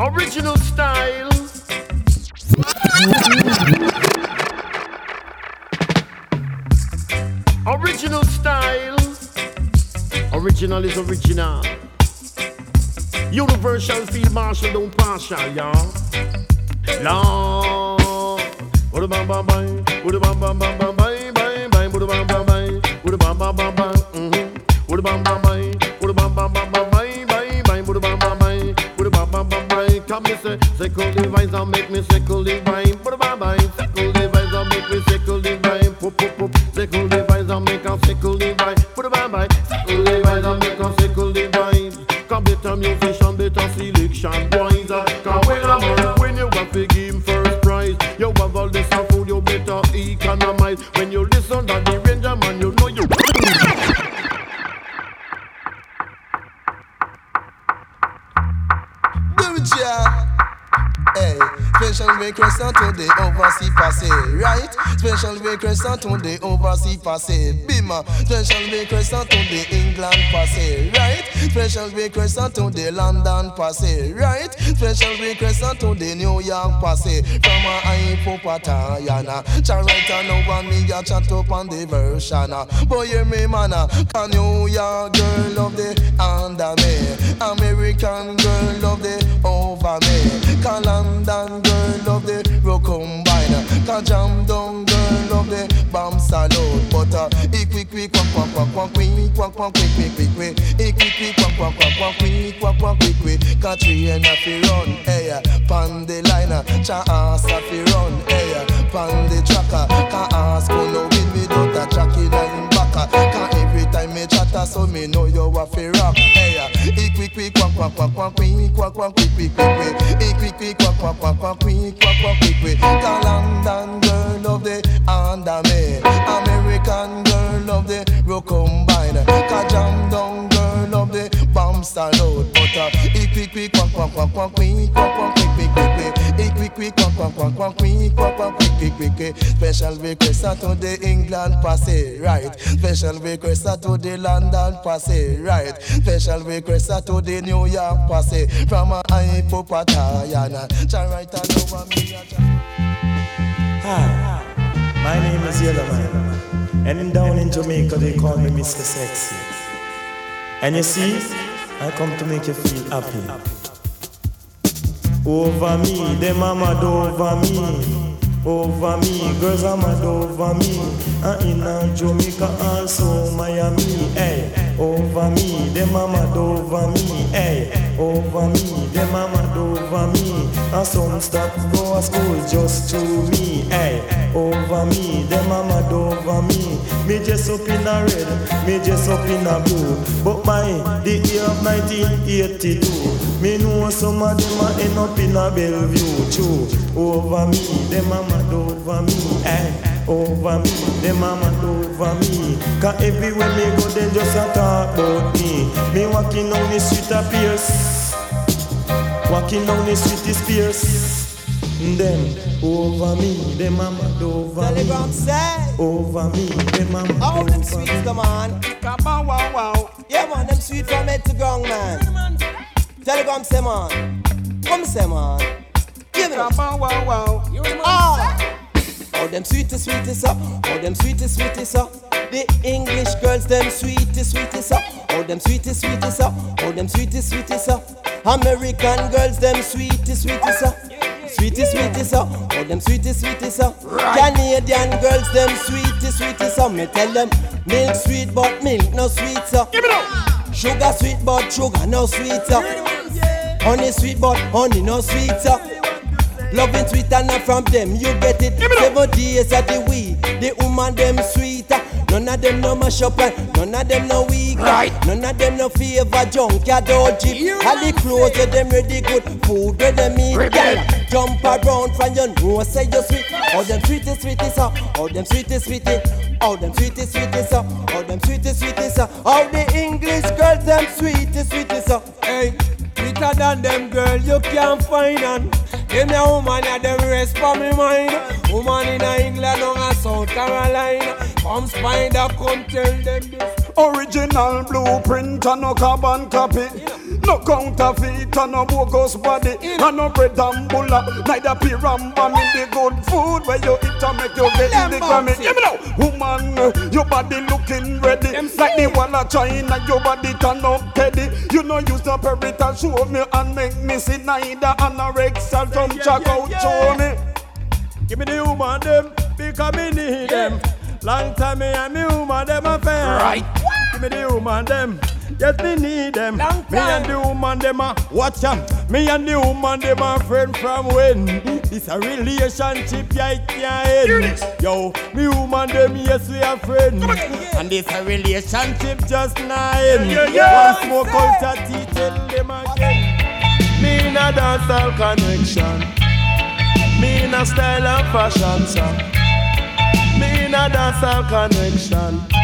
Original style. Original style. Original is original. Universal field marshal don't partial, y'all. Long. What a bam bam bam. What a bam bam bam bam bam bam bam. What a bam bam bam. What a bam bam bam bam. Mhm. What a bam bam sickle the vines and make me sickle the vine. What a bam bam. Sickle the vines and make me sickle the vine. Pop pop pop. Sickle the vines and make a sickle the vine. What a bam bam. Sickle the vines and make a sickle the vine. Come better musician, better selection wise. Request to the overseas passé, bima. Special request to the England passé, right? Special request to the London passé, right? Special request to the New York passé. From a hypopatayana, charita no one me a chat up on the version. Boy, hear me, man. Can New York girl love the under me? American girl love the over me. Can London girl love the rock combine? Can jam down bomb salute? But uh, quick quick quack quack quack quack quick quack quack quick quick quick quick. Quick quick quack quack quack quack quick quack quack quick quick. Can train a fi run, hey, pan the line, cha ass a fi run, hey, pan the tracker. Can ask who no win without a jockey line backer. Can every time me chatter so me know you a fi rock, hey, ik quick quick quack quack quack quack quick quack quack quick quick quick quick. Quick quick quack quack quack quack quick quack quack quick quick. Special request to the England passé, right? Special request to the London passé, right? Special request to the New York passé. From a hypopatayana, charita one me Hi, my name is Yellowman, and down in Jamaica they call me Mr. Sexy. And you see, I come to make you feel happy. Over me, them a mad over me. Over me, girls are mad over me. And in a Jamaica also Miami, hey. Over me, them a mad over me, hey. Over me, them a mad over me. And some stop go to school just to me, hey. Over me, them a mad over me. Me just up in a red, me just up in a blue. But my the year of 1982, me know some of them a end up in a Bellevue, true. Over me, them a mad over me, eh. Over me, them a mad over me. Cause everywhere me go, they just a talk about me. Me walking down the street a Pierce. Walking down the street is Pierce. Them over me, them a mad over me. Telegram say, Over me, them a mad all them sweets, me. the man. Come on, wow, wow. Yeah, man, them sweet from head to ground, man. Telegram say, man. Come say, man. Give it up. Come on, wow, wow. Ah. Oh, them sweetest, sweetest up. Oh, them sweetest, sweetest up. The English girls, them sweetest, sweetest up. Oh, them sweetest, sweetest up. Oh, them sweetest, sweetest up. American girls, them sweetest, sweetest up. Sweetest, sweetest up. Oh, them sweetest, sweetest up. Canadian girls, them sweetest, sweetest up. Me tell them, milk sweet, but milk no sweet, so. Give it up. Sugar sweet, but sugar no sweeter. Honey sweet, but honey no sweet, so. Loving sweet and not from them, you get it. Seven days of the week, the woman them sweeter. None of them no mash up and none of them no weak. Right. None of them no favor junk, ya cheap. All the clothes of them ready good, food where them eat. Girl, jump around from your nose, say you sweet. All them sweetest, sweetest, uh. all them sweetest, sweetest. All them sweetest, sweetest, uh. all them sweetest, sweetest. uh. All the English girls, them sweetest, sweetest. uh. Hey. Sweeter than them girl you can't find and Them a woman a them rest for me mind. Woman in a England or South Carolina. Come spider come tell them this. Original blueprint and no carbon copy. No counterfeit and no bogus body. And no bread and bulla. Neither piramba me the good food where you eat and make you get in the Grammy. Hear me now, woman, your body looking ready. Like the wall of China, your body turn up teddy. You know use the perimeter show me and make me see neither anorexia from check out show me. Give me the woman them because me need them. Long time me and me woman them a fair. Right. Give me the woman them. Yes, me need them. Me and the woman them a watch them. Me and the woman them a friend from when. It's a relationship, yeah, it can't end. Yo, me woman them, yes, we are friends. And it's a relationship just nine. One smoke out a tea, tell them again. Me in a dancehall connection. Me in a style and fashion song. Me in a dancehall connection.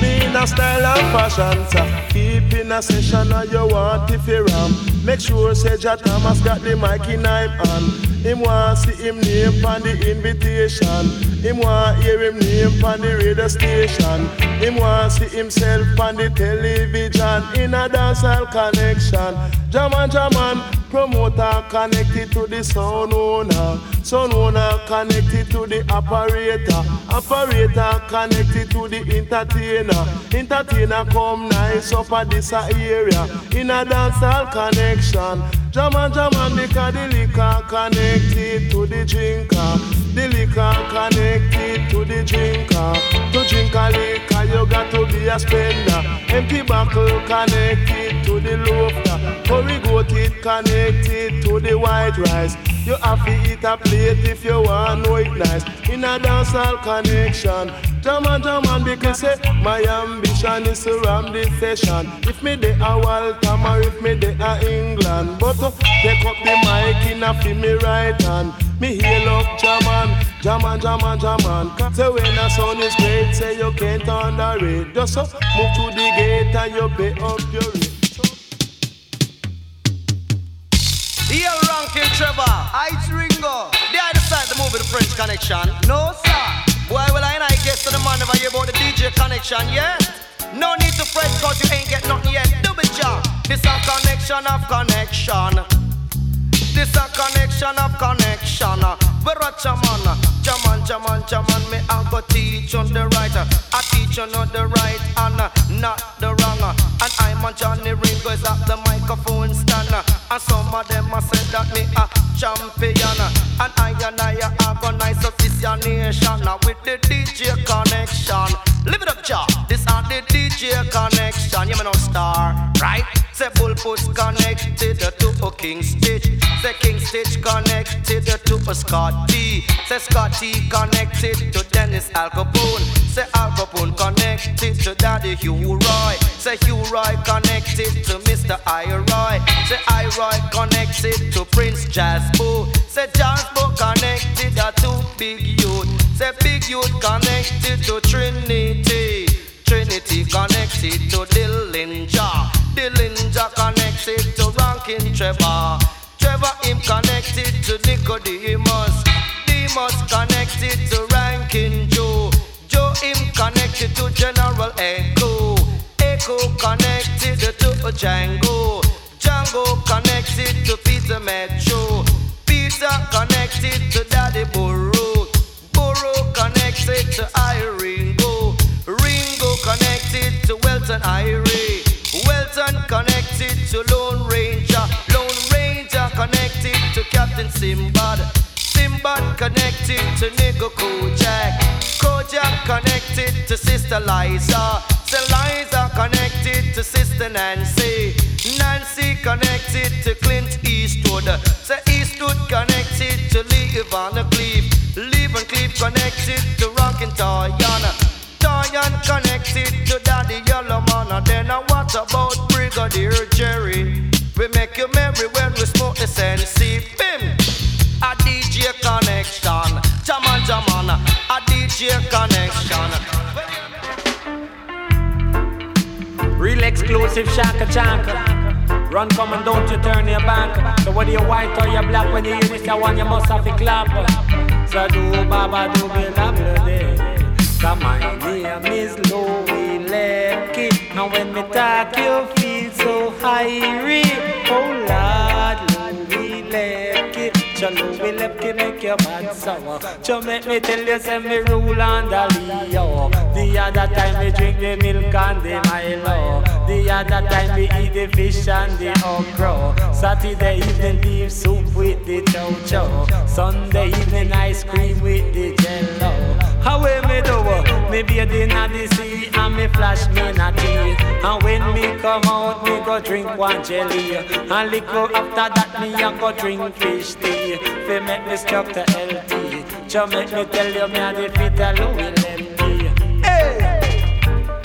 Me in a style and fashion song. Keep in a session and you want if you ram. Make sure say Jah Thomas got the mic in him hand. Him want see him name on the invitation. Him want hear him name on the radio station. Him want see himself on the television in a dancehall connection. Jaman Jaman promoter connected to the sound owner. Sound owner connected to the operator. Operator connected to the entertainer. Entertainer come nice up at this area in a dancehall connection. Jaman Jaman because the liquor connected to the drinker. The liquor connected to the drinker. To drink a liquor, you got to be a spender. Empty buckle connected to the loafer. Curry goat it connected to the white rice. You have to eat a plate if you want know it nice. In a dancehall connection. Jaman Jaman because say my ambition is to ram this session. If me dey a Waltham or if me dey a England, but uh, take up the mic in a fi me right hand. Me hail up Jaman, Jaman, Jaman, Jaman. Say when a sound is great, say you can't underrate. Just uh, move to the gate and you pay up your rate. Here, Rankin Trevor, Ice Ringo. They I decide to move with the French connection. No, sir. Why will I and I guess to the man never hear about the DJ connection, yeah? No need to fret cause you ain't get nothing yet. Do it, job. This a connection of connection. This a connection of connection. We watch a man, jaman, jaman, jaman. Me I go teach on the right. I teach on the right and not the wrong. And I'm on Johnnie Ringo is at the microphone. And some of them a say that me a champion. And I and I organize up this your nation with the DJ connection. Live it up, Jah. This are the DJ connection. Star, right? Say Bullpuss connected to a King Stitt. Say King Stitt connected to a Scotty. Say Scotty connected to Dennis Al Capone. Say Al Capone connected to Daddy U Roy. Say U Roy connected to Mr. I Roy. Say I Roy connected to Prince Jazzbo. Say Jazzbo connected to Big Youth. Say Big Youth connected to Trinity. Trinity connected to Dillinger. Dillinger connected to Rankin Trevor. Trevor him connected to Nicodemus. Demus connected to Rankin Joe. Joe him connected to General Echo. Echo connected to Django. Django connected to Peter Metro. Peter connected to Daddy Burrow. Burrow connected to Iringo. To Welton Irie. Welton connected to Lone Ranger. Lone Ranger connected to Captain Sinbad. Sinbad connected to Nigga Kojak. Kojak connected to Sister Liza. Liza connected to Sister Nancy. Nancy connected to Clint Eastwood. Say Eastwood connected to Lee Van Cleef. Lee Van Cleef connected to Rockin' Tayana. Then I what about Brigadier Jerry? We make you merry when we smoke the sensi. Bim! A DJ connection. Jaman Jaman. A DJ connection. Real exclusive Shaka Chanka. Run, come and don't you turn your back. So whether you're white or you're black, when you hear this, I want you must have to clap. So do Baba do me la bloody. Cause my name is Louis. When me talk, you feel so high, oh Lord, Lepke. Jah Louis Lepke make your bad sour. Jah make me tell you, say me rule under Leo. The other time me drink the milk and the Milo. The other time we eat the fish and the okra. Saturday evening beef soup with the chow chow. Sunday evening ice cream with the jello. How we me do? Me bathe in the and me flash me tea. And when me come out, me go drink one jelly. And liquor after that, me a go drink fish tea. Fi make me to LT. Just make me tell you, me a the fit a Louis. Hey!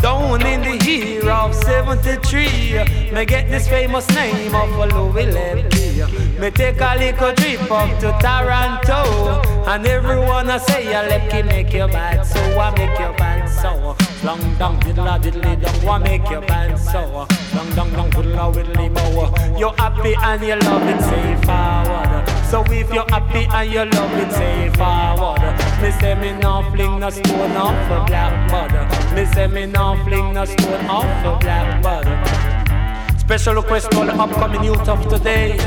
Down in the year of 73, me get this famous name of Louis. Me take a little trip up to Toronto, and everyone I say, a Lepke make you bad, so I make your bad, so. Long dong diddla diddly dong, what make your bad, so. Long dong dong diddla widdly bow. You're happy and you love it, say forward. So if you're happy and you love it, say forward. Me say me no fling no stone off a blackbird. Me say me no fling no stone off a blackbird. Special request for the upcoming youth of today.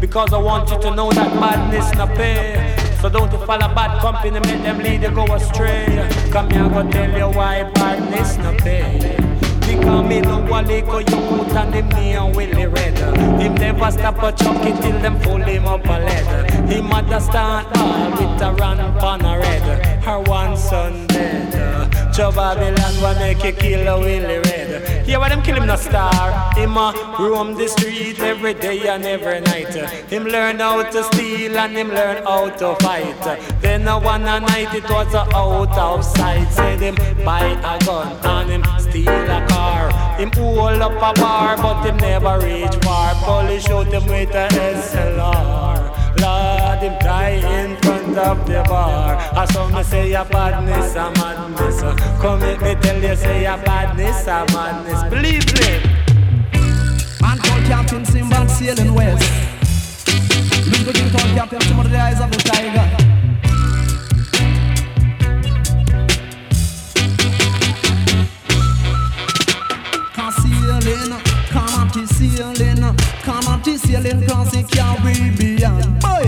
Because I want you to know that madness no pay. So don't you follow bad company, make them lead you go astray. Come here, go tell you why badness no pay. Because me know a little youth and him near Willie Red. Him never stop a chucky till them pull him up a lead. Him understand all with a run on a red. Her one son dead. Joe Babylon will make you kill a Willie Red. Yeah, why them kill him no star? Him a roam the street every day and every night. Him learn how to steal and him learn how to fight. Then a one night it was a out of sight. Said him buy a gun and him steal a car. Him hold up a bar but him never reach far. Police shoot him with a SLR. Lord, him die in front of the bar. I saw me say a badness, a madness. Come make me tell you, say a badness, a madness. Believe me. Man called Captain Sinbad sailing west. Look the king called Captain Sinbad the eyes of the tiger. Come up to sailing, come up to sailing, cause. Boy, come up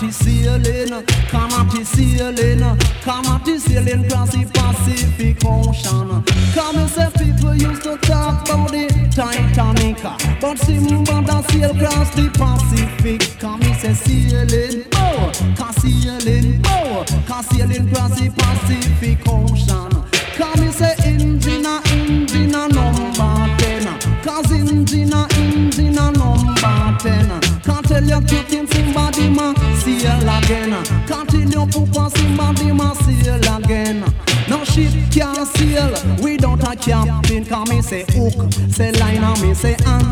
to sailing, come up to sailing, come up to sailing, cross the Pacific Ocean. Come and say people used to talk about the Titanic, but Sinbad da sail across the Pacific. Come and say sailing, oh, can sailing, oh, can sailing cross the Pacific Ocean. Come and say engine engine number ten, cause engine engine number ten. Can't tell you Captain Sinbad the ma sail again. Can't tell you Papa Sinbad the ma sail again. No ship can sail without a captain. Come me say hook, say line and me say and.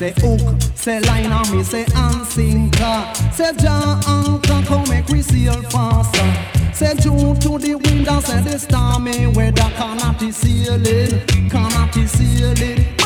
Say hook, say line and me say and sinker. Say John anchor come make we sail faster. Say due to the wind and say the stormy weather cannot be sailing, cannot be sailing.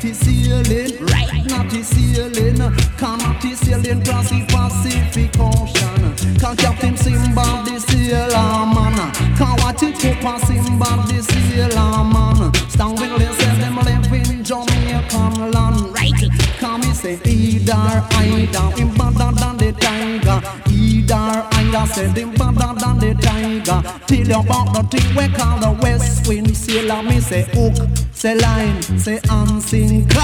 The sailing, right? The sailing, cannot be sailing across the Pacific Ocean. Can't Captain Sinbad the sailor man? Can't watch it for Sinbad the sailor man? Stand with listen them live in Jamaican land, right? Can me say either either him better than the tiger, either either say him better than the tiger. Till you about the thing we call the west wind sailor, me say hook, say line, say and sinker.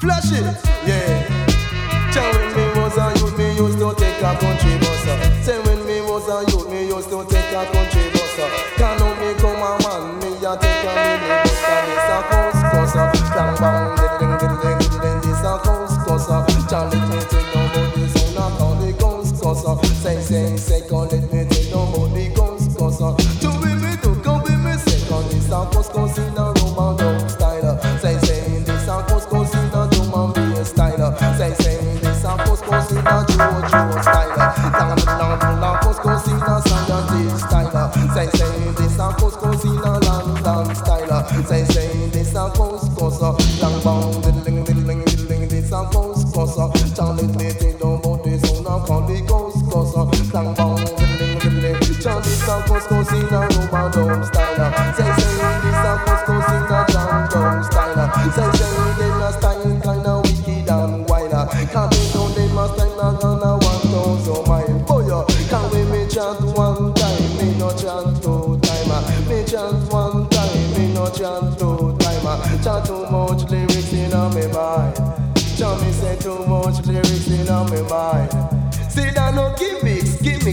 Flash it,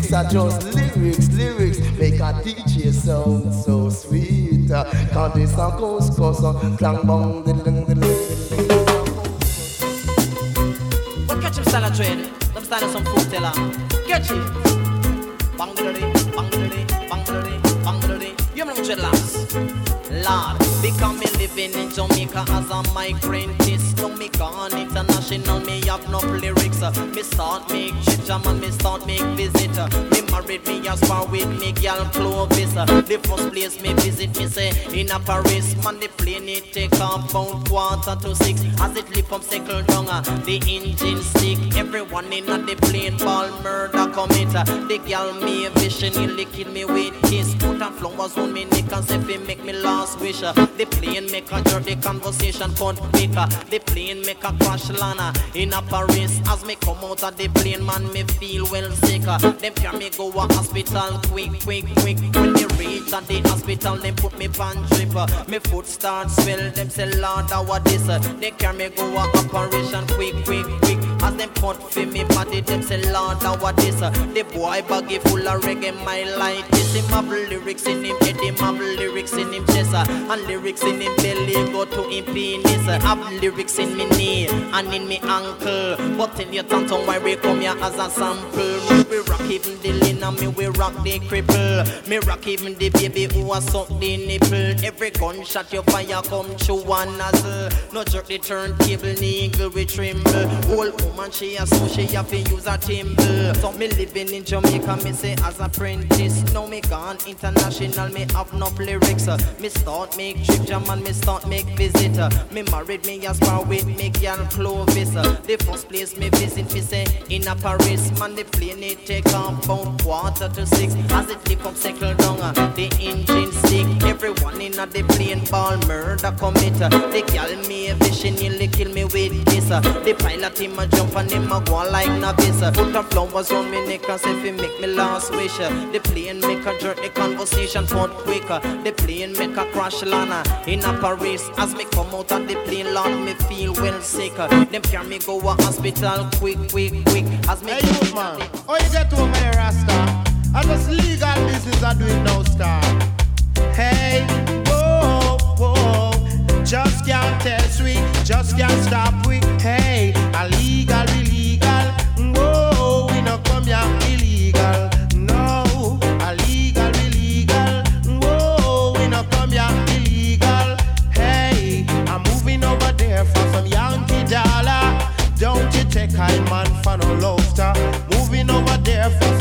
gimmicks are just lyrics, lyrics make a DJ sound so sweet. Uh, Quand this a couscous, uh, clang bong, diddling, diddling, But catch him salad trade. Them stand some food teller. Catch it. Bang diddly, bang diddly, bang diddly, bang diddly. You know dreadlocks. Lord, become me living in Jamaica as a migrant. So me gone international, me have no lyrics. Uh, me start make ginger man, me start make visit. Uh, me married me as far with me gal Clovis. Uh, the first place me visit me say in a Paris. Man the plane it take off about quarter to six. As it lift up circle down, the engine stick. Everyone in the plane ball murder commit. The gal me vision, he lick me with kiss. Put a flowers on me neck and say make me last wish. The plane make a the conversation can't make The plane make a crash lana in a Paris. As me come out of the plane, man, me feel well sick. Uh, them carry me go a hospital quick, quick, quick. When they reach at the hospital, them put me pan drip. Uh, me foot start swell, them say Lord, how what this? Uh, they carry me go a operation quick, quick, quick. As them put for me body, them say Lord, how what this? The boy baggy full of reggae, my light. This him have lyrics in him head, him have lyrics in him chest, and lyrics in him belly go to him penis. Have lyrics in me knee and in me ankle. But in your tongue, why we come here as a sample? We rock even the lina, me we rock the cripple. Me rock even the baby who a suck the nipple. Every gunshot you fire come through one nozzle. No jerk the turntable, niggle we tremble. Old woman she a so she have to use a timble. So me living in Jamaica, me say as apprentice. Now me gone international, me have no lyrics. Me start make trip jam and me start make visit. Me married me as far with me girl Clovis. Uh, the first place me visit me say in a Paris. Man the plane it take off about quarter to six. As it lift up circle down, uh, the engine stick. Everyone in the plane ball murder commit. Uh, the girl me a vision nearly kill me with this. The pilot him a jump and him a go like novice. Put a flowers on me neck and say fi make me last wish. The plane make a jerk the conversation forward quicker. The plane make a crash lana in a Paris. As me come out of the plane, Lord, me feel well sick. Them carry me go a hospital quick, quick, quick. As me Hey, youth man, how oh, you get over there, eh, Rasta? I just legal business I do it now, star. Hey, whoa, whoa, just can't test we, just can't stop we. Hey, laughter. Moving over there for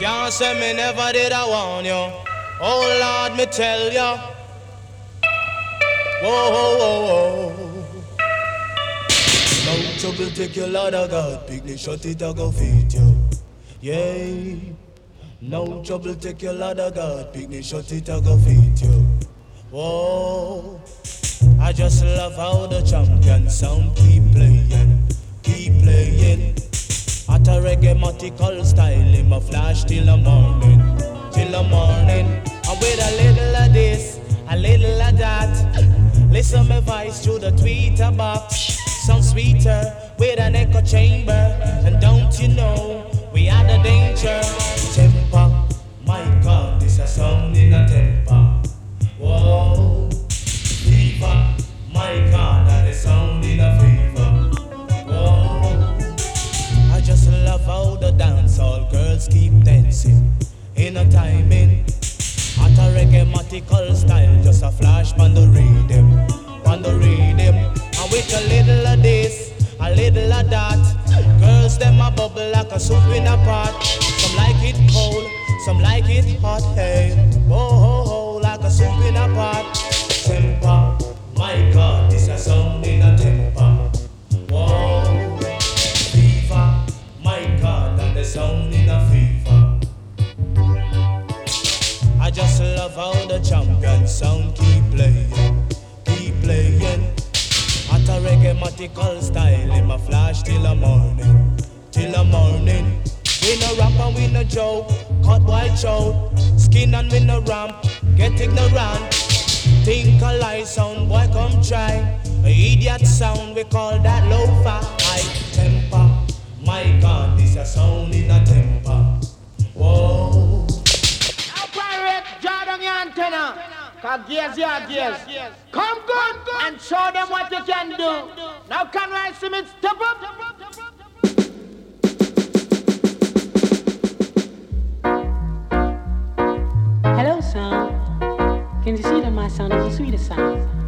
Can't say me never did I warn you. Oh Lord, me tell ya. Whoa, whoa, whoa, whoa. No trouble take your Lord of God. Picnic shut it, I go feed you. Yeah. No trouble take your Lord of God. Picnic shut it, I go feed you. Whoa. I just love how the champion sound keep playing, keep playing. At a reggae style, him a flash till the morning, till the morning. And with a little of this, a little of that. Listen my voice through the tweeter box. Sound sweeter with an echo chamber. And don't you know, we are the danger. Temper, my God, this a sound in a temper. Whoa, dancehall girls keep dancing in a timing. At a reggae style, just a flash on the rhythm, on the rhythm. And with a little of this, a little of that, girls them a bubble like a soup in a pot. Some like it cold, some like it hot. Hey, oh ho ho, like a soup in a pot. Temper, my God, this a sound I how the champion sound keep playing, keep playing. At a reggae style, in my flash till the morning, till the morning. We no rap and we no joke, cut white show, skin and we no ramp, get ignorant. Think a lie sound, boy come try. A idiot sound, we call that low-fi high temper. My God, this a sound in a temper. Whoa. Antenna. Cause gears, yeah, gears. Come good and show them what you can do. Now, can I see me step up? Hello, sound. Can you see that my sound is the sweetest sound?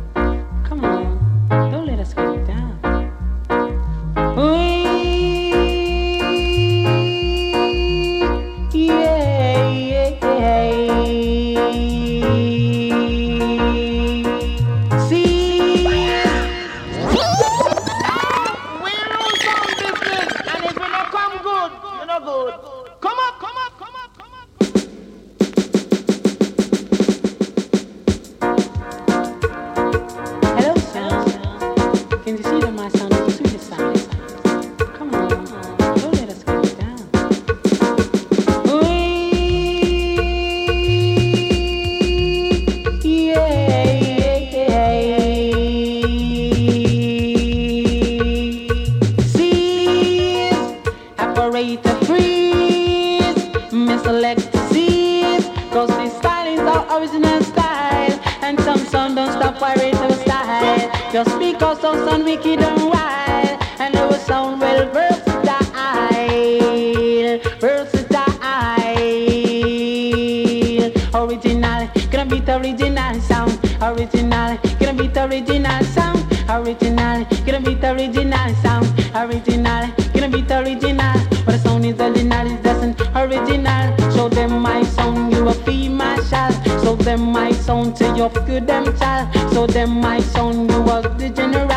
Original sound. Original, gonna beat original sound. Original, gonna beat original. But the sound is original, it doesn't original. Show them my sound, you a female child. Show them my sound to your good them child. Show them my sound, you are the general.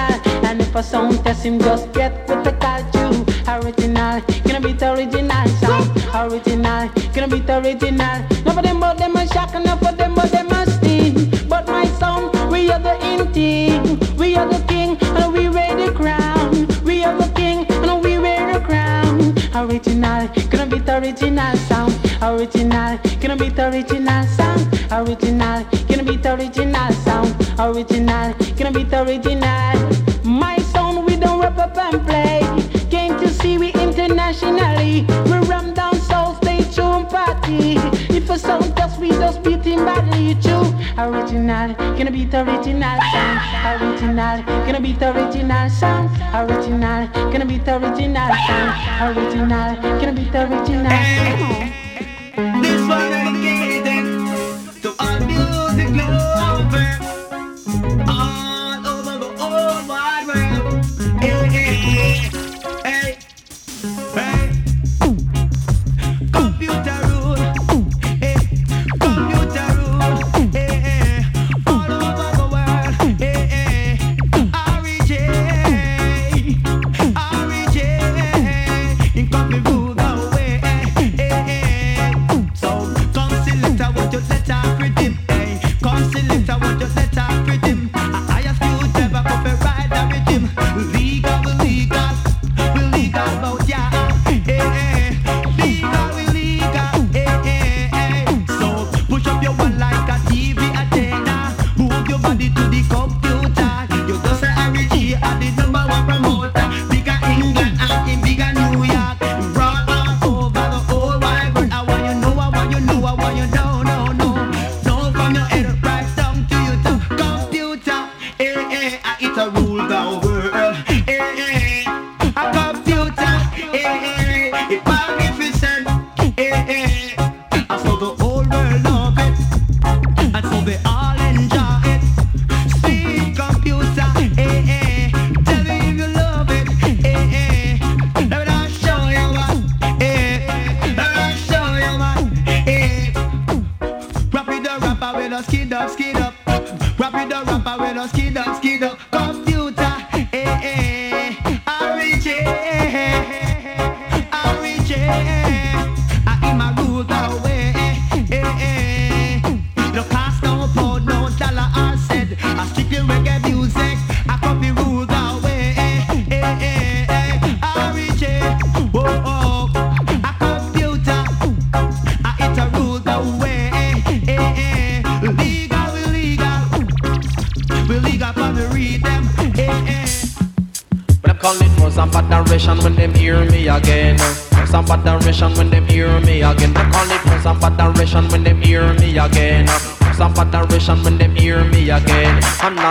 And if a sound test him, just get with the culture. Original, gonna beat original sound. Original, gonna beat original. Gonna beat original sound, original, gonna beat original sound, original, gonna beat original. My sound we don't rap up and play. Came to see we internationally. We ram down South State show party. If a sound just we just beat him badly true. Original, gonna beat original sound, original, gonna beat original sound, original, gonna beat original sound, original, gonna beat original. Come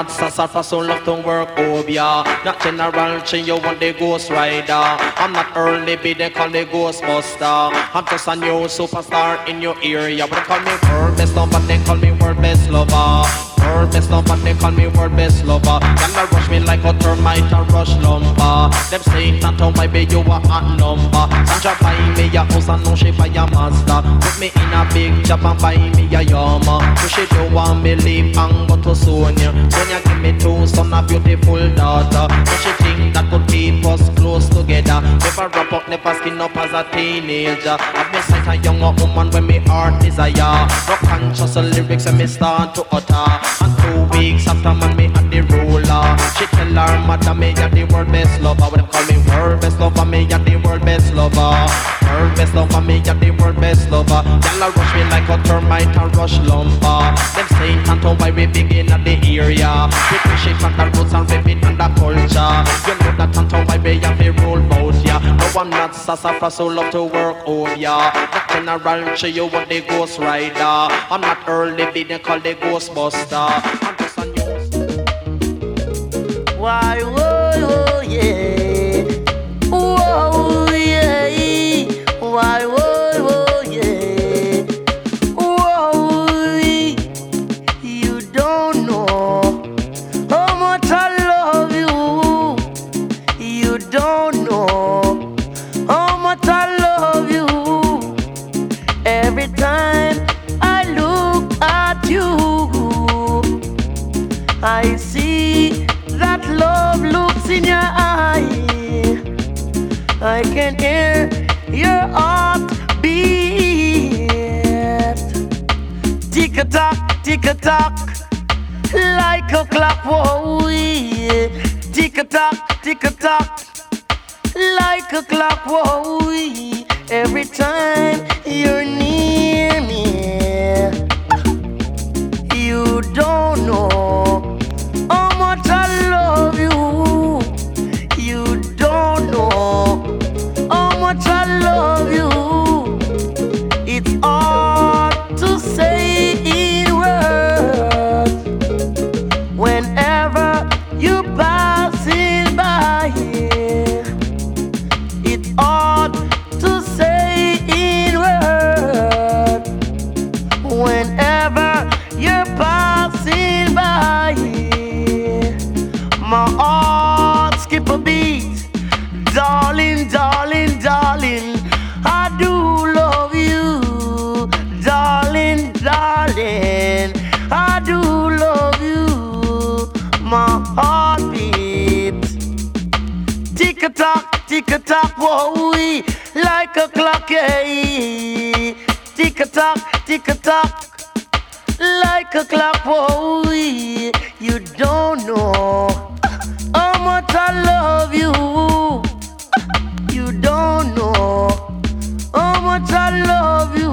For so love to work oh, over ya. Not General Chi, you want the Ghost Rider. I'm not early, be they call the Ghostbuster. I'm just a new superstar in your area. But they call me world best lover, they call me world best lover. World best lover, they call me world best lover. Y'all rush me like a termite a rush lumber. Them say that oh my baby you a hot number. Sandra buy me a house and no she buy a Mazda. Put me in a big job and buy me a Yama. So she don't want me leave and go to Sonia. Sonia give me two son a beautiful daughter. So she think that could keep us close together. Never wrap up, never skin up as a teenager. I've been such a younger woman when me heart desire. No conscious lyrics and me start to utter. And two weeks after man me had the ruler. She tell her mother me a the world best lover. When them call me world best lover, me a the world best lover. World best lover, me a the world best lover. Y'all a rush me like a termite a rush lumber. Them saying Tonto why we begin at the area. We push it on the roots and rip it on the culture. You know that Tonto why we have the rule bout ya. No I'm not sassafras so love to work over ya. Not general show you what the ghost rider. I'm not early, be they call the ghostbuster. Why, tick a tock, like a clock. Oh, Whoa, yeah. Tick a tock, tick a tock, like a clock. Oh, Whoa, yeah. every time a clock, whoa, you don't know how much I love you. You don't know how much I love you.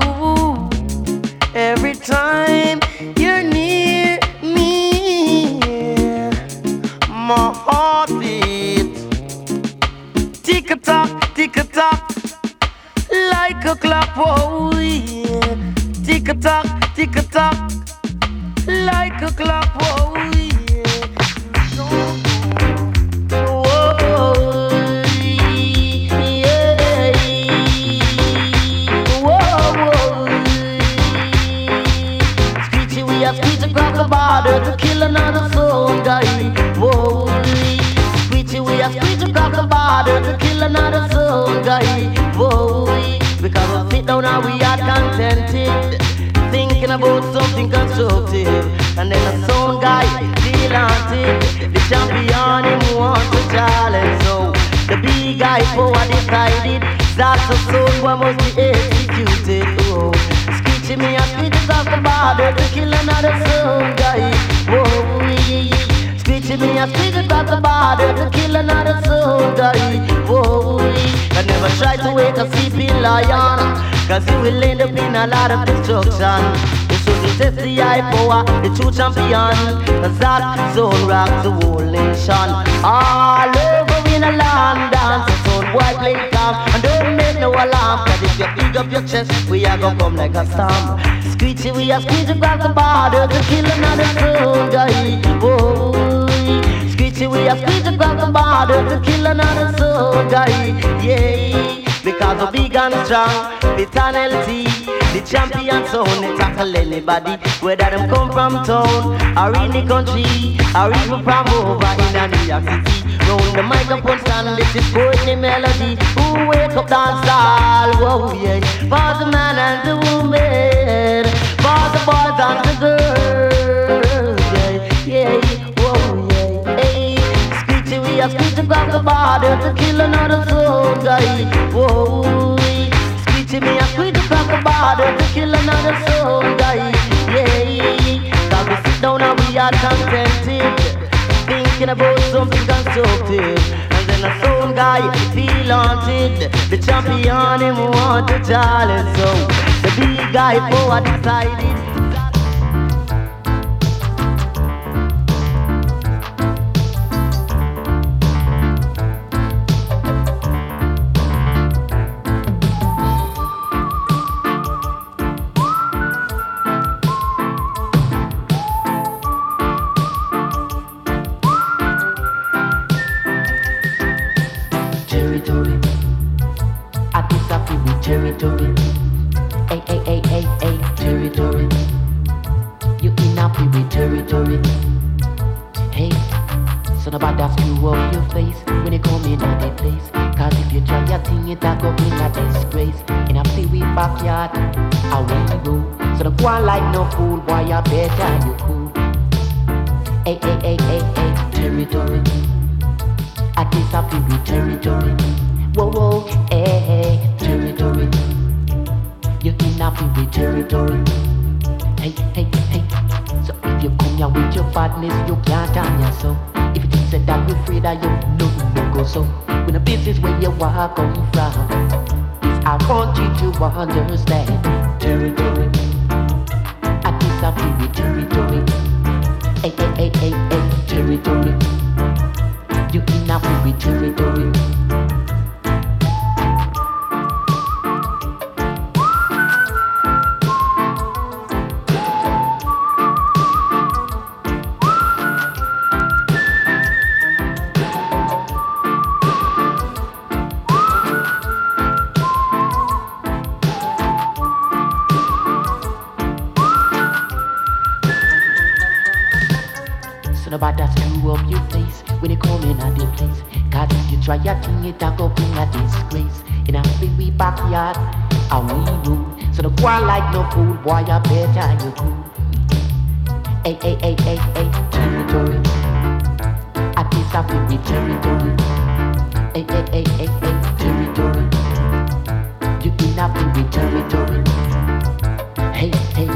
Every time you're near me, my heart beats. Tick a tock, tick a tock, like a clock. Whoa. Tick a tock, tick a tock, about something constructive, and then the sound guy haunted. The champion him wants to challenge, so the big guy power decided that's the soul what must be executed. Oh. Screeching me a screech across the border to kill another soul guy. Whoa, yeah, me a screech across the border to kill another soul guy. Whoa, yeah. I never try to wake a sleeping lion, cause you will end up in a lot of destruction. You the high power, the true champion, that zone rocks the whole nation. All over in a land dance, the sound boy play calm, and don't make no alarm, cause if you big up your chest, we are gonna come like a storm. Screechy, we are screeching across the border to kill another guy. Whoa, Screechy, we are screeching across the border to kill another guy. Yeah, because of big and strong, vitality. Champion sound, they tackle anybody, whether them come from town or in the country, or even from over in a New York City. Round the microphone stand, this is Courtney Melody. Who wake up dance all, whoa yeah. For the man and the woman, for the boys and the girls, yeah, yeah, whoa yeah. Hey, Screechy, we are screeching across the border to kill another soul guy. Whoa, Screechy, me a screech across the border to kill another soul guy. Yeah, cause we sit down and we are contented, thinking about something constructive. And then a soul guy feel haunted. The champion him want to challenge, so the big guy power decided. So nobody screw up your face when you come in at the place. Cause if you try your thing, it a go bring a disgrace. In a big we backyard, and we rule. So don't go on like no fool, boy, you better you cool. Hey, hey, hey, hey, hey, territory. I piss off with me territory. Hey, hey, hey, hey, hey, territory. You in a with territory. Hey, hey,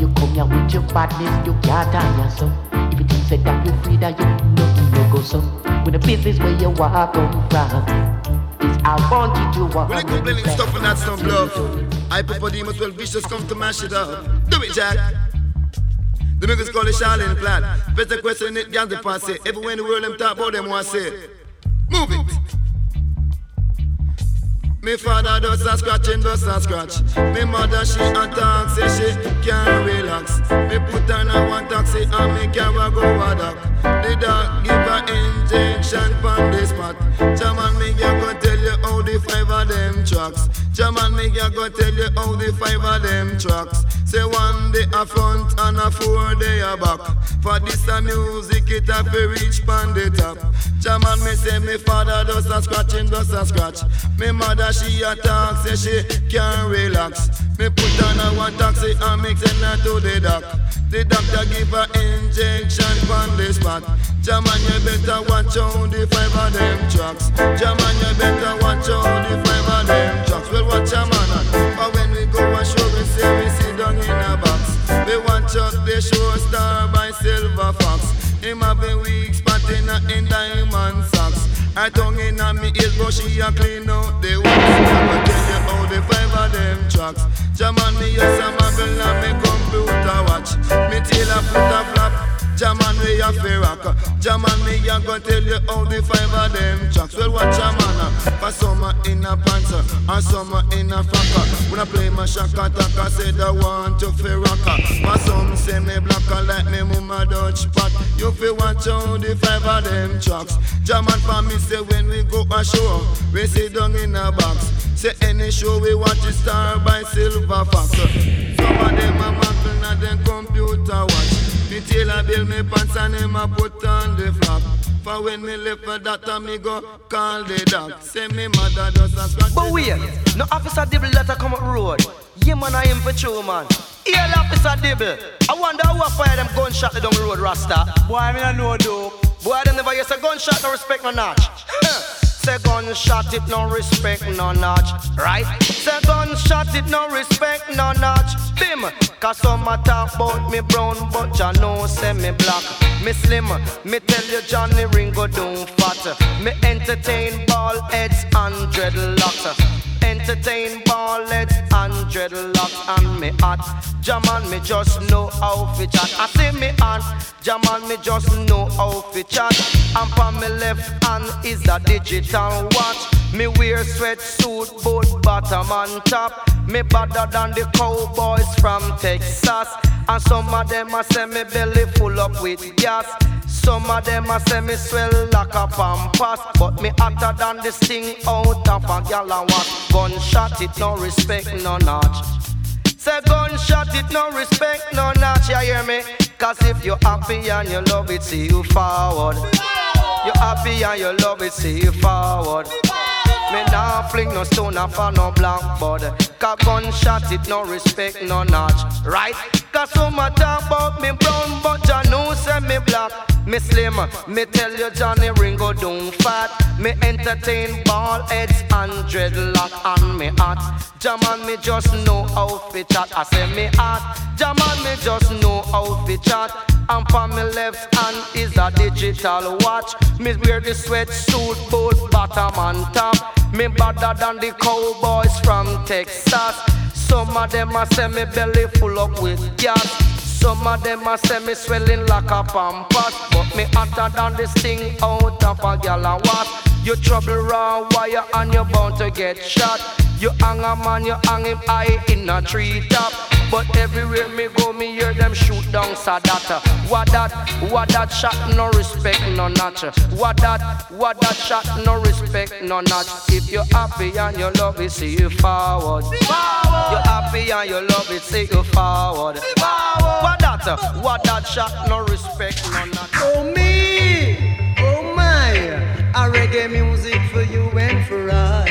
you come here with your badness, you can't tire so. If you think say that you free, that you nothing no go so. When the business where you walk come from, I want you to walk. When they complaining stuff and that's some bluff. I prefer demons well vicious come to mash it up. Do it, Jack. The niggas call it Charlene Platt. Better question it, Gandhi pass it. Everywhere in the world, them talk about them, say it. Move it. Me father does a scratching, does a scratch. Me mother she attack, say she can't relax. Me put in a one taxi and me carry go a dock. The doc give her injection pon the spot. Jaman me can go tell you how the five of them tracks. Jaman me can go tell you how the five of them tracks. Say one day a front and a four day a back. For this a music it a fi reach pon the top. Jaman me say me father does a scratching, does a scratch. Me mother she a talk, say she can't relax. Me put on a one taxi and me send her to the doc. The doctor give her injection pon the spot. Jaman you better watch out the five of them tracks. Jaman you better watch out the five of them tracks. Well watch a man. But when we go a show we say we sit down in a box. We watch out the show star by Silver Fox. Him have a weak spot in a in diamond socks. Her tongue in a me ears but she a clean out the wax. I go tell you how the five of them tracks. Jaman me yes a muggle and me computer watch. Me tail a foot a flap. Jaman we a fi rock Jaman me a go tell you how the five of them tracks Well watch a man uh, For summer in a pants uh, And summer in a frock uh. When I play my shaka taka Say I want to fi rock. For some say me black like me mama Dutch pot You fi watch how the five of them tracks Jaman for me say when we go a show We sit down in a box Say any show we watch it star by Silver Fox. Some of them a muckle na them computer watch me tailor build me pants and him a put on the flap. For when me left for that time me go call the doc. Say me mother does a scratch. But wait, no officer Dibble let her come up road. Yeah man, I am for true man. Here officer Dibble. I wonder who a fire them gunshot down the road, Rasta. Boy, I mean I know though. Boy, them never use a gunshot no respect no notch. Say gunshot it no respect no notch, right? Say gunshot it no respect no notch. Bim, cause some talk about me brown, but ya know say me black. Me slim, me tell you Johnnie Ringo don't fat. Me entertain ball heads and dreadlocks. Entertain ball heads and dreadlocks and me hot. Jaman me just know how fi chat. I see me hot. Jaman me just know how fi chat. And for me left hand is a digital watch. Me wear sweatsuit, both bottom and top. Me better than the cowboys from Texas. And some of them a say me belly full up with gas. Some of them a say me swell like a pampas But me hotter than the sting out of a gal and what? Gunshot it no respect no notch. Say gunshot it no respect no notch You hear me? Cause if you happy and you love it see you forward. You happy and you love it see you forward. Me nah fling no stone off on no blackboard. Cause gunshot it no respect no notch. Right? Cause some a talk about me brown But ya know say me black Me slim Me tell you Johnnie Ringo don't fat Me entertain ball heads and dreadlock And me hot Jaman me just know how fi chat I say me hot Jaman me just know how fi chat and for me left hand is a digital watch. Me wear the sweatsuit, both bottom and top. Me better than the cowboys from Texas. Some of them a say me belly full up with gas. Some of them a say me swelling like a pampas But me hotter than this thing out of a gal and what You trouble raw wire and you bound to get shot. You hang a man, you hang him high in a tree top But everywhere me go, me hear them shoot down Sadata What that, what that shot, no respect, no notch. What that, what that shot, no respect, no notch. If you're happy and you love it, see you forward. You're happy and you love it, see you forward. What that, what that shot, no respect, no notch. Oh me, oh my, a reggae music for you and for I.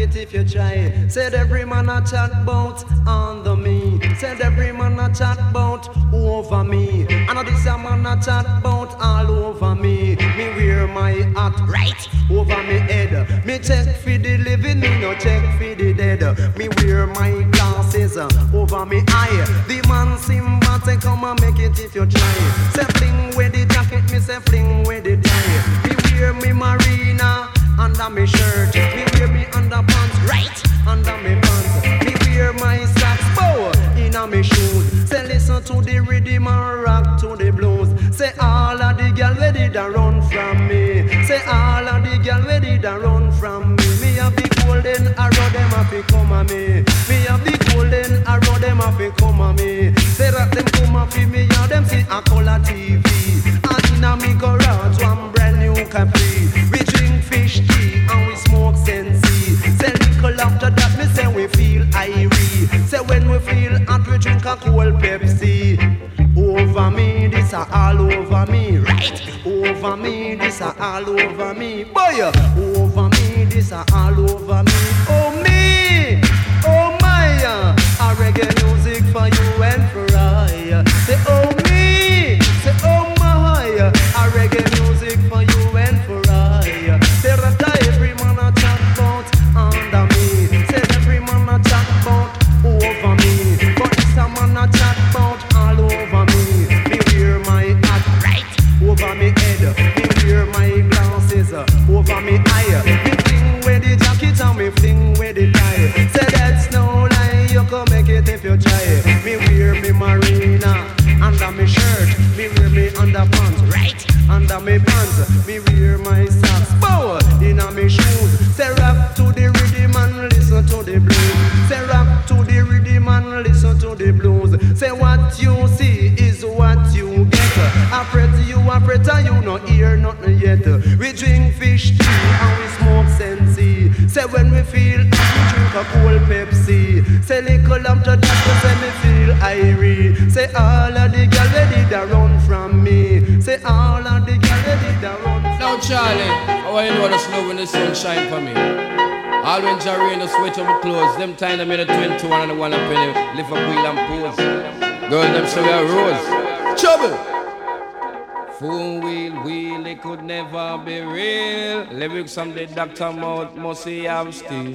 it if you try. Said every man a chat bout under me. Said every man a chat bout over me. And this a man a chat bout all over me. Me wear my hat right over me head. Me check for the living, me no check for the dead. Me wear my glasses uh, over me eye. The man Simba say come and make it if you try. Pray to you, to you, no hear nothing yet. We drink fish tea and we smoke sensi. Say when we feel we drink a cold Pepsi. Say little after that, we say me feel irie. Say all of the gal ready to run from me. Say all of the gal ready to run. Now, Charlie, how I know the snow when the sun shine for me? All when Jerry in the sweat of my clothes, them time them in the 21 and the one up lift up wheel and pose. Girl, them say we are rose. Trouble! Fool wheel, wheel, it could never be real. Lyrics from the doctor mouth must he have still.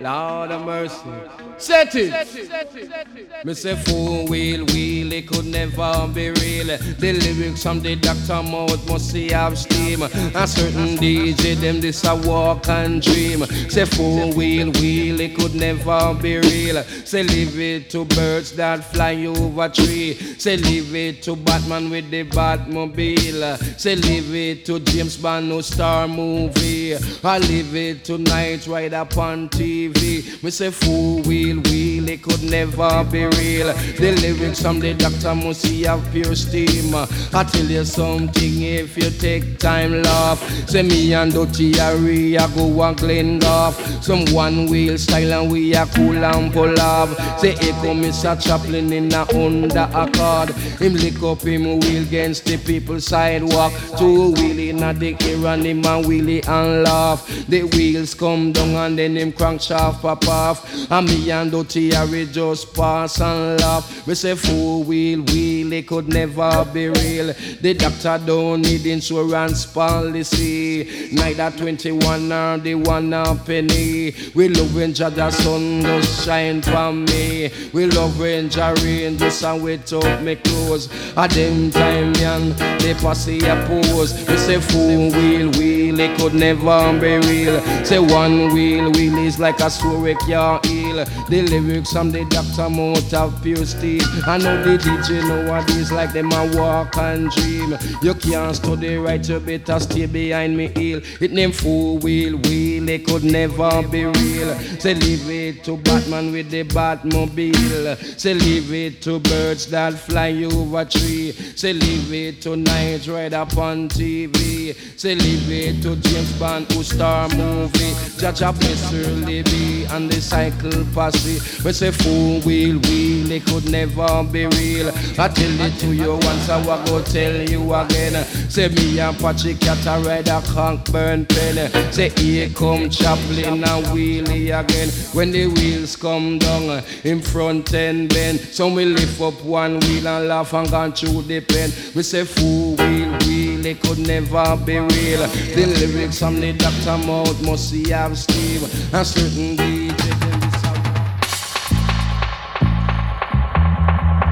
Lord of mercy. Set it! Me say fool wheel, wheel, it could never be real. The lyrics from the doctor mouth must he have steam. A certain DJ, them this a walk and dream. Say fool wheel, wheel, it could never be real. Say leave it to birds that fly over tree. Say leave it to Batman with the Batmobile. Say leave it to James Bond no star movie. I leave it to Night Ride up on TV. Me say fool wheel wheel it could never be real. The lyrics from the doctor must see have pure steam. I tell you something if you take time laugh. Say me and Dutty Harry I go and clean off. Some one wheel style and we are cool and pull off. Say come Mr. Chaplin in a under accord. Him lick up him wheel against the people sidewalk. Two wheel in a the air and him and wheelie and laugh. The wheels come down and then him crank shaft pop off. And me and Dutty Harry just pass and laugh. We say four wheel wheel it could never be real. The doctor don't need insurance policy. Neither 21 nor the one a penny. We love when Jah sun does shine for me. We love when Jah rain just and wet up me clothes. At them time, yan, the posse a pose. We say four wheel wheel, it could never be real. Say one wheel wheel is like a we can't heal. The lyrics from the doctor mouth of pure steel. I know the DJ nowadays like them a walk and dream. You can't study right, you better stay behind me heel. It name four wheel wheel, it could never be real. Say leave it to Batman with the Batmobile. Say leave it to birds that fly over tree. Say leave it to night right up on TV. Say leave it to James Bond who star movie. Judge a early be and the cycle posse. Say four wheel wheel, it could never be real. I tell it to you once, I will go tell you again. Say me and Patrick cat a ride a conk burn pen. Say here come Chaplin and wheelie again. When the wheels come down in front and bend. So we lift up one wheel and laugh and gone through the pen. We say fool wheel wheel, it could never be real. The lyrics from the doctor mouth must see have Steve and certain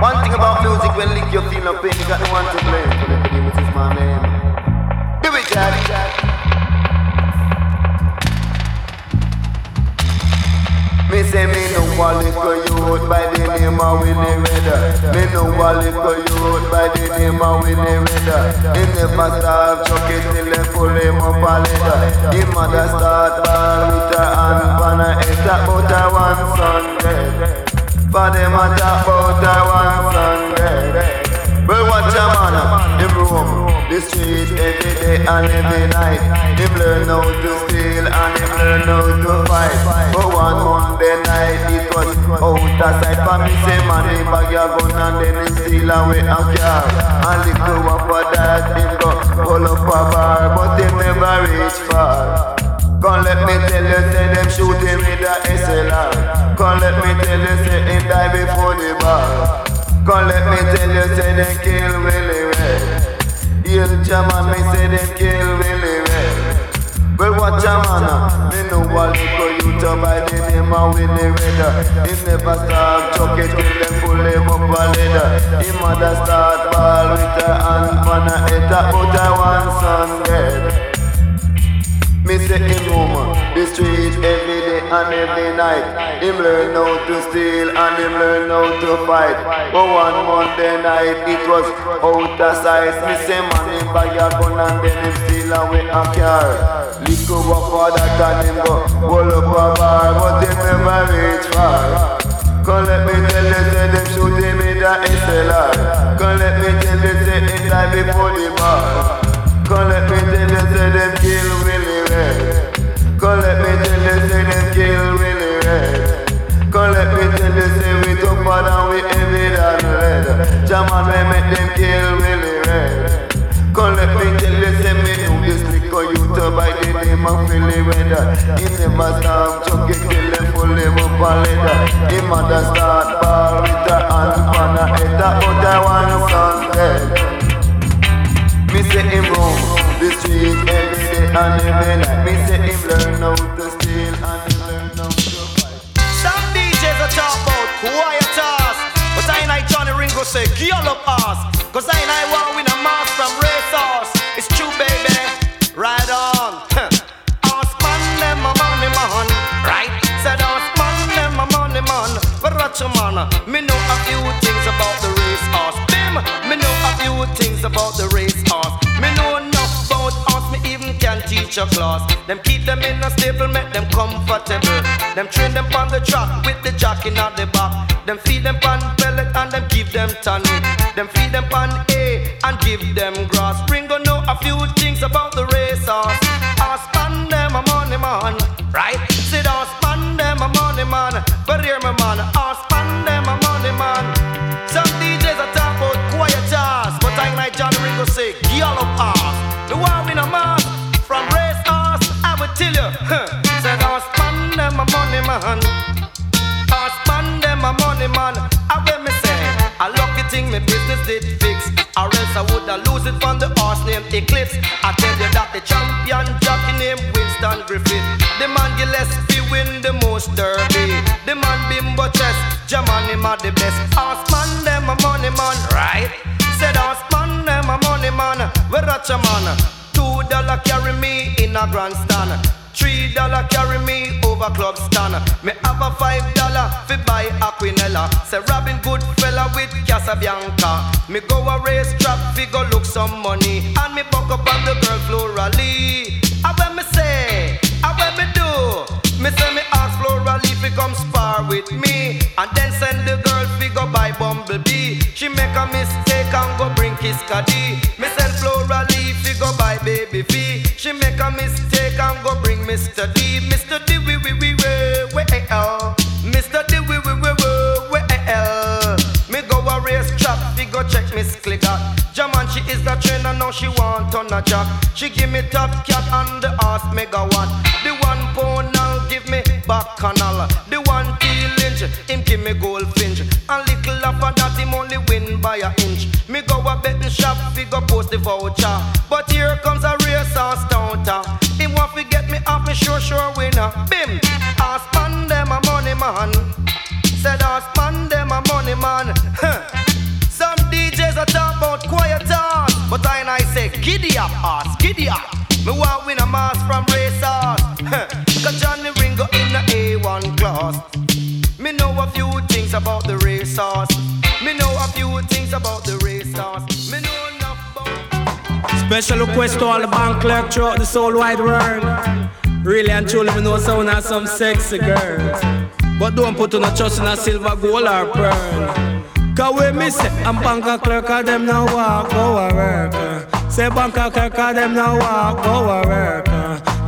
One thing about music, when lick you feel no pain, you got no one to blame. So let me this is my name. Do it, Daddy. Me say me know a little youth by the name of Winnie Redder. Me know a little youth by the name of Winnie Redder. He never start chuck it till they pull him up a ladder. His mother start ball with her hand on her head. Talk about her one son For them a talk about son dead. Well, watch a man in Rome. The street every day and every night. Him learn how to steal and him learn how to fight. But one Monday night it was out of sight. For me say man, he bag your gun and then he steal away a car. And little one for that him go pull up a bar, but he never reach far. Come let me tell you, say them shoot him with a SLR. Come let me tell you, say he die before the bar. Come let me tell you, say they kill Willie Red. Hail Jaman, me say them kill Willie Red. Well, watch a man, ah. me know a little youth by the name of Willie Red. He never stop chuck it till them pull him up a ladder. Him mother start ball with her hand on her head, but I one son dead. Me say him home, the street every day and every night. Him learn how to steal and him learn how to fight. But one Monday night it was out of sight. Me say man him buy a gun and then him steal away a car. Lick over for that and him go pull up a bar, but him never reach far. Come let me tell you, say them shoot him in the SLR. Come let me tell you, say he die before the bar. Come let me tell you, say them kill Willie Come let me tell you, say them kill Willie Red. Come let me tell you, say we tougher than we heavy than lead. Jaman, we make them kill Willie Red. Come let me tell you, say me know this liquor you to by the name of Willie Red. He never stop chuck it till them pull him up a ladder. He mother start ball with her head. But I want son dead. Me say him roam the street and every night. Me say him learn how to steal and him learn how to fight. Some DJs are talk about quiet ass, but I ain't Johnnie Ringo say girl up ass, cause I ain't I want win a mass from race horse. It's true, baby. Ride on. Ask man them a money man, right? Said ask man them a money man, but watch a man. Me know a few things about the race horse. Bim, me know a few things about the race can teach a class. Them keep them in a stable, make them comfortable. Them train them on the track with the jockey at the back. Them feed them pan pellet and them give them tonic. Them feed them pan A and give them grass. Ringo know a few things about the race horse. Ask man them a money man, right? Sit down, span them a money man. But hear me man, ask Huh. Said ask man them a money man. Ask man them a money man. I will me say, a lucky thing me business did fix. Or else I would have lose it from the horse named Eclipse. I tell you that the champion jockey named Winston Griffith. The man Gillespie win the most derby. The man Bimbo Chess, him a the best. Ask man them a money man, right? Said ask man them a money man. We ratch a man. Two dollar carry me in a grandstand. Three dollar carry me over club stand. Me have a five dollar fi buy Aquinella. Say Robin good fella with Casabianca. Me go a race trap fi go look some money. And me buck up on the girl Floralee. I when me say, I when me do. Me say me ask Floralee fi come spar with me. And then send the girl fi go buy Bumblebee. She make a mistake and go bring Kiss Cudi. Me send Floralee a jack. She give me top cat and the horse megawatt. The one pound now give me back canal. The one teal inch, him give me goldfinch. A little of that him only win by a inch. Me go a betting shop, we go post the voucher. But here comes a race horse counter. Him want to get me off me sure sure winner. Bim, ask man them a money man. Said ask man them a money man. Up ass, giddy up. Me want win a mass from racers. Cause Johnnie Ringo in the A1 class. Me know a few things about the racers. Me know a few things about the racers. Me know enough Special request to all the bank clerk throughout the soul wide world. Really and truly, we know sound of some sexy girls. But don't put on a trust in a silver, gold or pearl. Cause we miss it, I'm bank clerk, cause them now walk, go a work. Say clerk, cause them now walk, a work.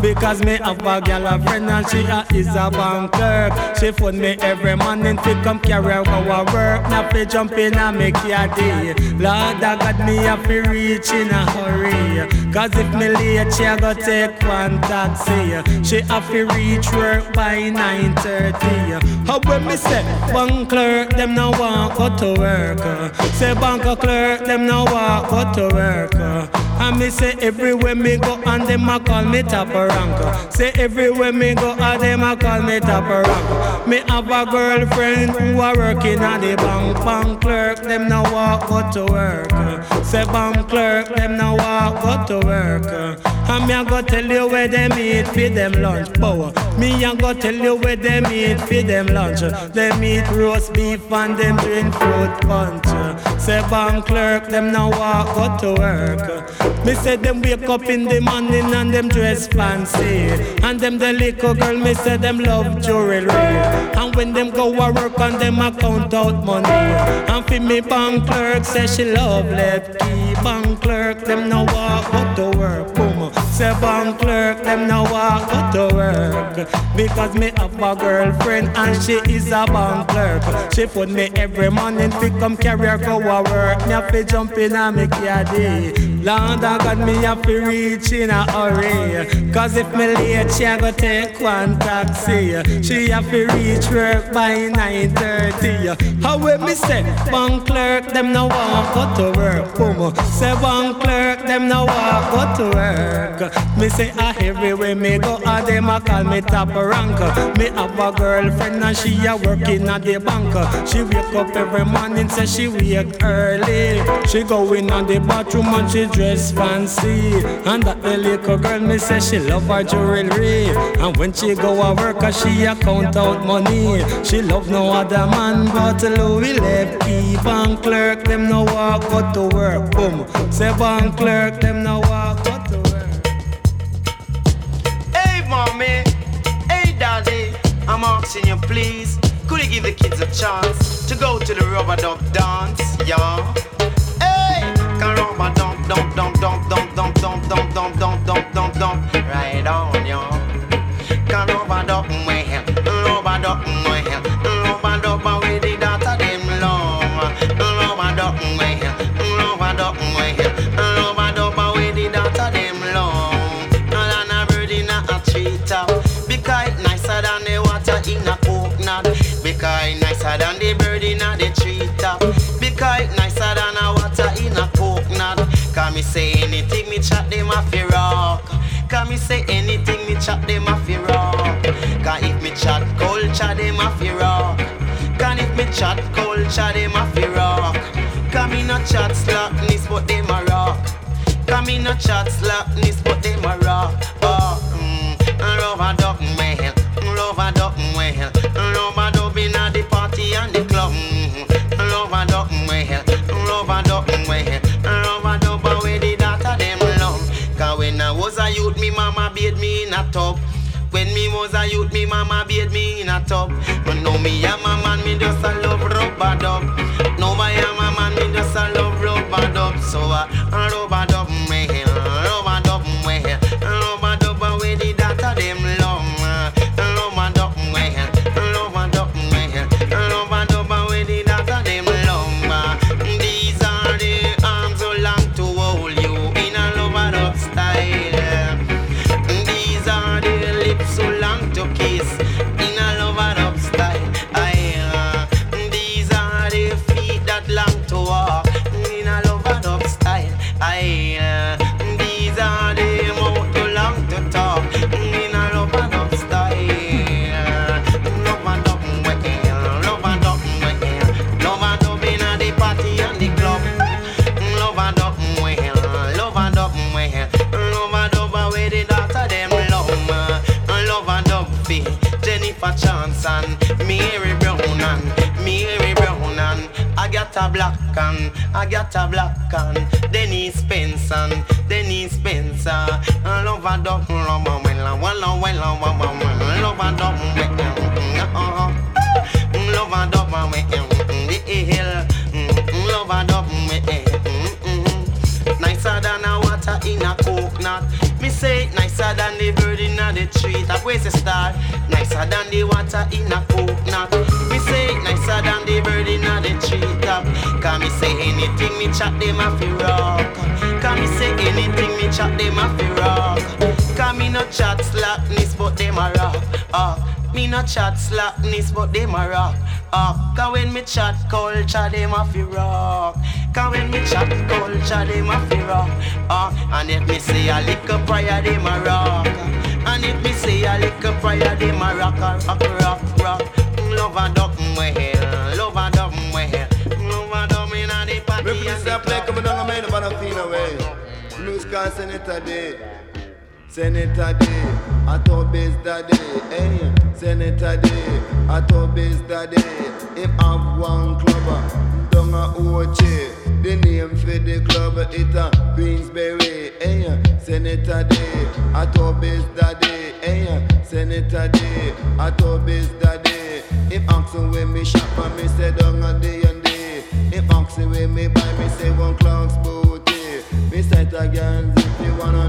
Because me have a gal a friend and she a is a bank clerk. She phone me every morning to come carry go a work. Now fi jump in and make your day. Lord I got me a fi reach in a hurry. Cause if me late she a go take one taxi. She a fi reach work by 9.30. How when me say bank clerk them now want go to work. Say bank clerk them now want go to work. And me say everywhere me go and them a call me top rank. Say everywhere me go and them a call me top rank. Me have a girlfriend who a working at the bank. Bank clerk them now walk go to work. Say bank clerk them now walk go to work. And me a go tell you where them eat for them lunch. Power. Me a go tell you where them eat for them lunch. Them eat roast beef and them drink fruit punch. Say bank clerk them now walk go to work. Me say them wake up in the morning and them dress fancy. And them the little girl, me say them love jewelry. And when them go a work and them a count out money. And for me bank clerk say she love left key. Bank clerk them now walk go to work. Boom. Say bank clerk them now walk to work. Because me have a girlfriend and she is a bank clerk. She put me every morning to come carry her go a work. Me have to jump in your day. Lord, I got me have to reach in a hurry. Cause if me late, she a go take one taxi. She have to reach work by 9.30. How will me say, bank clerk, them no walk go to work. Boom. Say bank clerk, them no walk go to work. Me say, ah, everywhere me go, ah, them a call me top rank. Me have a girlfriend and she a working at the bank. She wake up every morning, say she wake early. She go in on the bathroom and she dress fancy. And that the little girl, me say she love her jewelry. And when she go a work, ah, she a count out money. She love no other man but Louis left. Bank clerk, them no walk go to work. Boom. Say bank clerk, them no walk go to work. Hey, mommy. Hey, daddy. I'm asking you, please. Could you give the kids a chance to go to the rubber dub dance? Yeah. Hey, can rubber dump, don't, don't, don't me chat them a fi rock. Cause if me chat culture, them a fi rock. Can if me chat culture, them a fi rock. Can me no chat slackness, but them a rock. Come in a chat slackness, but them a rock. up. no, me, I'm a man, me just a love rubber dub. And Mary Brown and Mary Brown and I got a black and I got a black and Dennis Spencer, Dennis Spencer. I love a dog, love a well, well, well, well, well, love a dog, uh-huh. love a dog, the hill, love a dog, nicer than a water in a coconut. Me say nicer than the bird in the tree. That where's the star? Nicer than the water in a coconut. Me say nicer than the bird in the tree top. Can me say anything me chat them a fi rock. Can me say anything me chat them a fi rock. Can me no chat slackness but them a rock. Uh, me no chat slackness but them a rock. Uh, Cause when me chat culture them a fi rock. Cause when me chat culture them a fi rock. Uh, and if me say a little prayer them a rock. And if me say a little prayer them a rock, a rock, rock, rock. Love a duck me hell, love a duck me hell, love a duck me na the party Me and please the play come down and man a feel away. Blues can send it a a day. I thought base daddy. Hey, a day. I thought base daddy. Him have one club. Uh, down a Oche. The name for the club it a Queensberry. Hey, a day. I thought base daddy. Hey, a day. I thought base daddy. Him asking when me shop and me say down a day and day. Him asking when me buy me say one clock's booty. Me set again zip 130.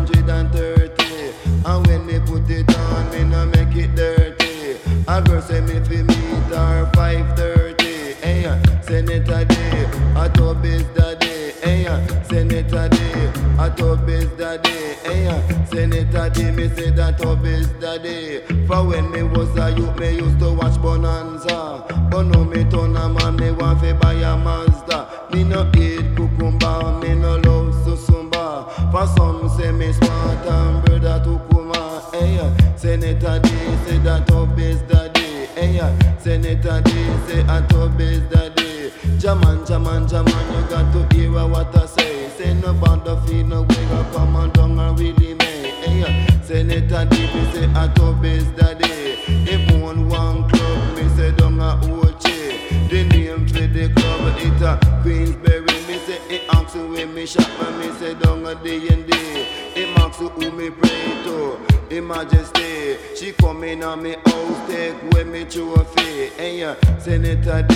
Hey, it a day. Me say that top is daddy. For when me was a youth, me used to watch Bonanza. But now me turn a man, me want fi buy a Mazda. Me no eat cucumber, me no love susumba. For some say me smart and brother to kuma. Hey, uh, Senator D say that top is daddy. Hey, uh, Senator D say a top is daddy. Jaman, Jaman, Jaman, you got to hear what I say. No bother feel no way, go come on down and really me. Hey, Senator D me say a top is daddy. If one one club, me say down a Oche. The name for the club it a Queensberry. It asks when me shop, and me say down a D and D. It asks who me pray to. His Majesty, she come in on me house, take away me trophy. Hey, uh, Senator D,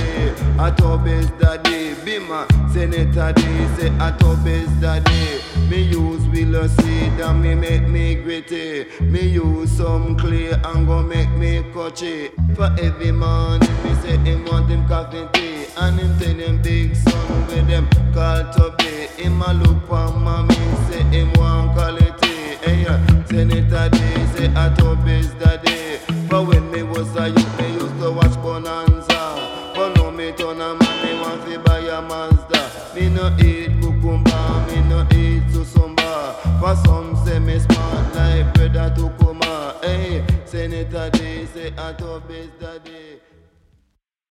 I top is daddy. Bima, Senator D, say I top is daddy. Me use willow seed and me make me gritty. Me use some clay and go make me coachy. For every morning, me say him want him coffee tea. And him tell him big son with them call to be. Him a look for mommy, say him want quality. Hey, uh, Senator D, say I top is daddy. But when me was a youth, me used to watch Bonanza. But now me turn a man, me want fi buy a Mazda. Me no eat cucumber, me no eat susumba. For some say me smart like brother to Kuma. Hey, Senator D, say I top is daddy.